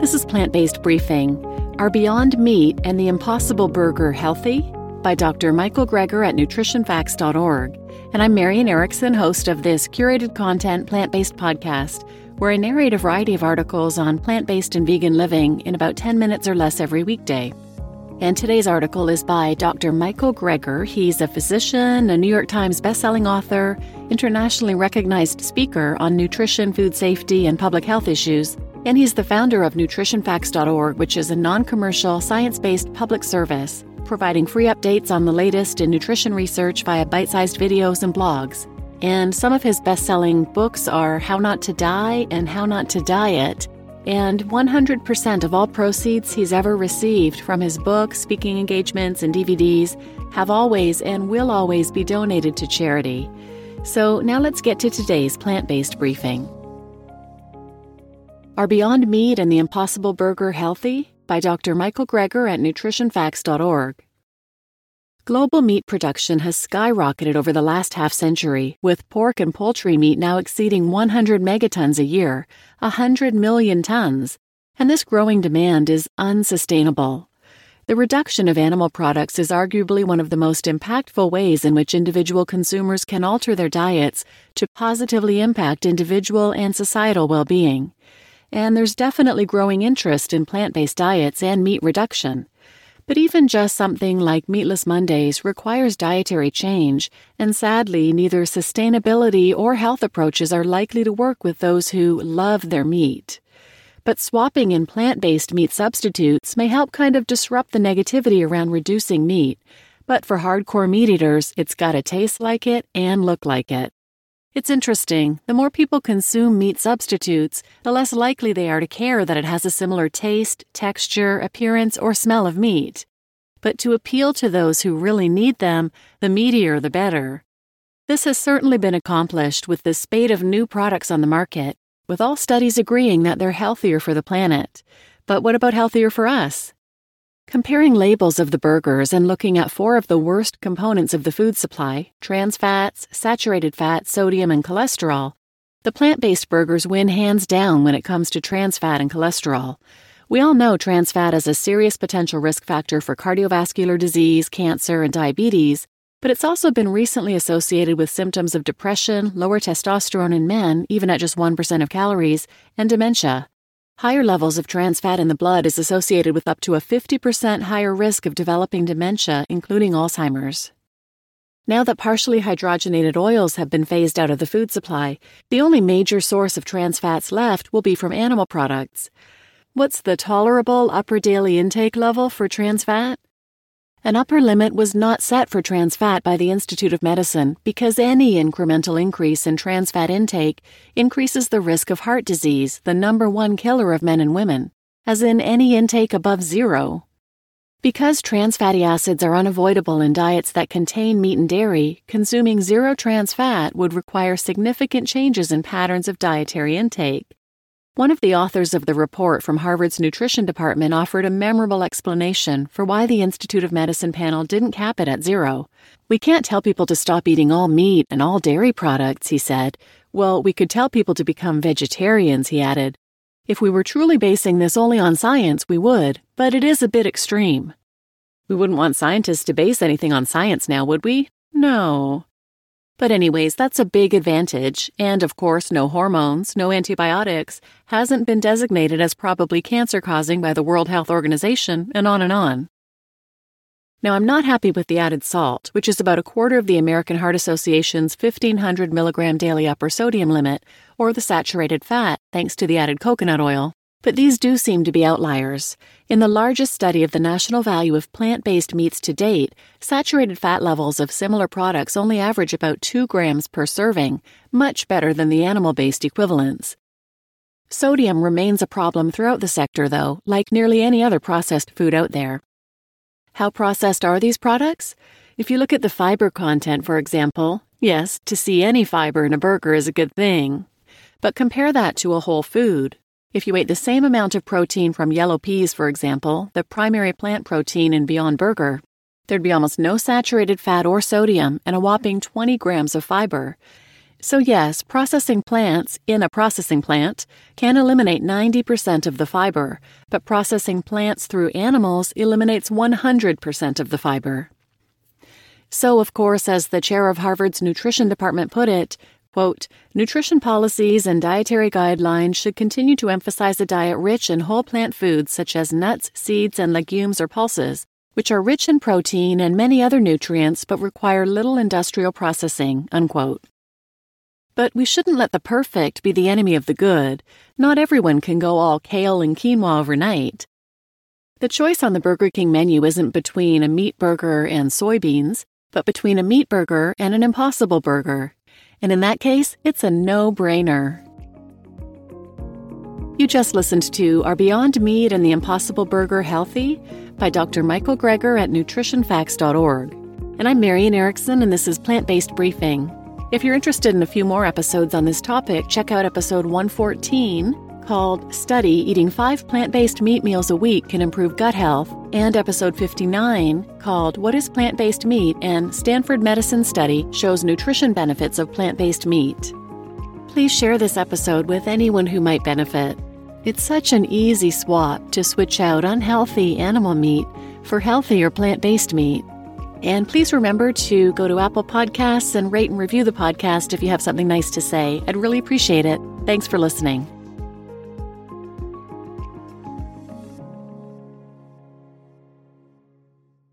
This is Plant Based Briefing. Are Beyond Meat and the Impossible Burger healthy? By Dr. Michael Greger at nutritionfacts.org. And I'm Marian Erickson, host of this curated content plant based podcast, where I narrate a variety of articles on plant based and vegan living in about 10 minutes or less every weekday. And today's article is by Dr. Michael Greger. He's a physician, a New York Times bestselling author, internationally recognized speaker on nutrition, food safety, and public health issues, and he's the founder of nutritionfacts.org, which is a non commercial, science based public service providing free updates on the latest in nutrition research via bite sized videos and blogs. And some of his best selling books are How Not to Die and How Not to Diet. And 100% of all proceeds he's ever received from his books, speaking engagements, and DVDs have always and will always be donated to charity. So now let's get to today's plant based briefing. Are Beyond Meat and the Impossible Burger healthy? By Dr. Michael Greger at nutritionfacts.org. Global meat production has skyrocketed over the last half century, with pork and poultry meat now exceeding 100 megatons a year, 100 million tons, and this growing demand is unsustainable. The reduction of animal products is arguably one of the most impactful ways in which individual consumers can alter their diets to positively impact individual and societal well being and there's definitely growing interest in plant based diets and meat reduction. But even just something like Meatless Mondays requires dietary change, and sadly, neither sustainability or health approaches are likely to work with those who love their meat. But swapping in plant based meat substitutes may help kind of disrupt the negativity around reducing meat. But for hardcore meat eaters, it's gotta taste like it and look like it. It's interesting. The more people consume meat substitutes, the less likely they are to care that it has a similar taste, texture, appearance, or smell of meat. But to appeal to those who really need them, the meatier the better. This has certainly been accomplished with the spate of new products on the market, with all studies agreeing that they're healthier for the planet. But what about healthier for us? Comparing labels of the burgers and looking at four of the worst components of the food supply trans fats, saturated fat, sodium, and cholesterol the plant based burgers win hands down when it comes to trans fat and cholesterol. We all know trans fat is a serious potential risk factor for cardiovascular disease, cancer, and diabetes, but it's also been recently associated with symptoms of depression, lower testosterone in men, even at just 1% of calories, and dementia. Higher levels of trans fat in the blood is associated with up to a 50% higher risk of developing dementia, including Alzheimer's. Now that partially hydrogenated oils have been phased out of the food supply, the only major source of trans fats left will be from animal products. What's the tolerable upper daily intake level for trans fat? An upper limit was not set for trans fat by the Institute of Medicine because any incremental increase in trans fat intake increases the risk of heart disease, the number one killer of men and women, as in any intake above zero. Because trans fatty acids are unavoidable in diets that contain meat and dairy, consuming zero trans fat would require significant changes in patterns of dietary intake. One of the authors of the report from Harvard's nutrition department offered a memorable explanation for why the Institute of Medicine panel didn't cap it at zero. We can't tell people to stop eating all meat and all dairy products, he said. Well, we could tell people to become vegetarians, he added. If we were truly basing this only on science, we would, but it is a bit extreme. We wouldn't want scientists to base anything on science now, would we? No. But, anyways, that's a big advantage. And of course, no hormones, no antibiotics, hasn't been designated as probably cancer causing by the World Health Organization, and on and on. Now, I'm not happy with the added salt, which is about a quarter of the American Heart Association's 1500 milligram daily upper sodium limit, or the saturated fat, thanks to the added coconut oil. But these do seem to be outliers. In the largest study of the national value of plant based meats to date, saturated fat levels of similar products only average about 2 grams per serving, much better than the animal based equivalents. Sodium remains a problem throughout the sector, though, like nearly any other processed food out there. How processed are these products? If you look at the fiber content, for example, yes, to see any fiber in a burger is a good thing. But compare that to a whole food. If you ate the same amount of protein from yellow peas, for example, the primary plant protein in Beyond Burger, there'd be almost no saturated fat or sodium and a whopping 20 grams of fiber. So, yes, processing plants in a processing plant can eliminate 90% of the fiber, but processing plants through animals eliminates 100% of the fiber. So, of course, as the chair of Harvard's nutrition department put it, quote, nutrition policies and dietary guidelines should continue to emphasize a diet rich in whole plant foods such as nuts, seeds, and legumes or pulses, which are rich in protein and many other nutrients but require little industrial processing, unquote. But we shouldn't let the perfect be the enemy of the good. Not everyone can go all kale and quinoa overnight. The choice on the Burger King menu isn't between a meat burger and soybeans, but between a meat burger and an impossible burger. And in that case, it's a no brainer. You just listened to Are Beyond Meat and the Impossible Burger Healthy? by Dr. Michael Greger at nutritionfacts.org. And I'm Marian Erickson, and this is Plant Based Briefing. If you're interested in a few more episodes on this topic, check out episode 114 called Study Eating Five Plant Based Meat Meals a Week Can Improve Gut Health, and episode 59 called What is Plant Based Meat and Stanford Medicine Study Shows Nutrition Benefits of Plant Based Meat. Please share this episode with anyone who might benefit. It's such an easy swap to switch out unhealthy animal meat for healthier plant based meat. And please remember to go to Apple Podcasts and rate and review the podcast if you have something nice to say. I'd really appreciate it. Thanks for listening.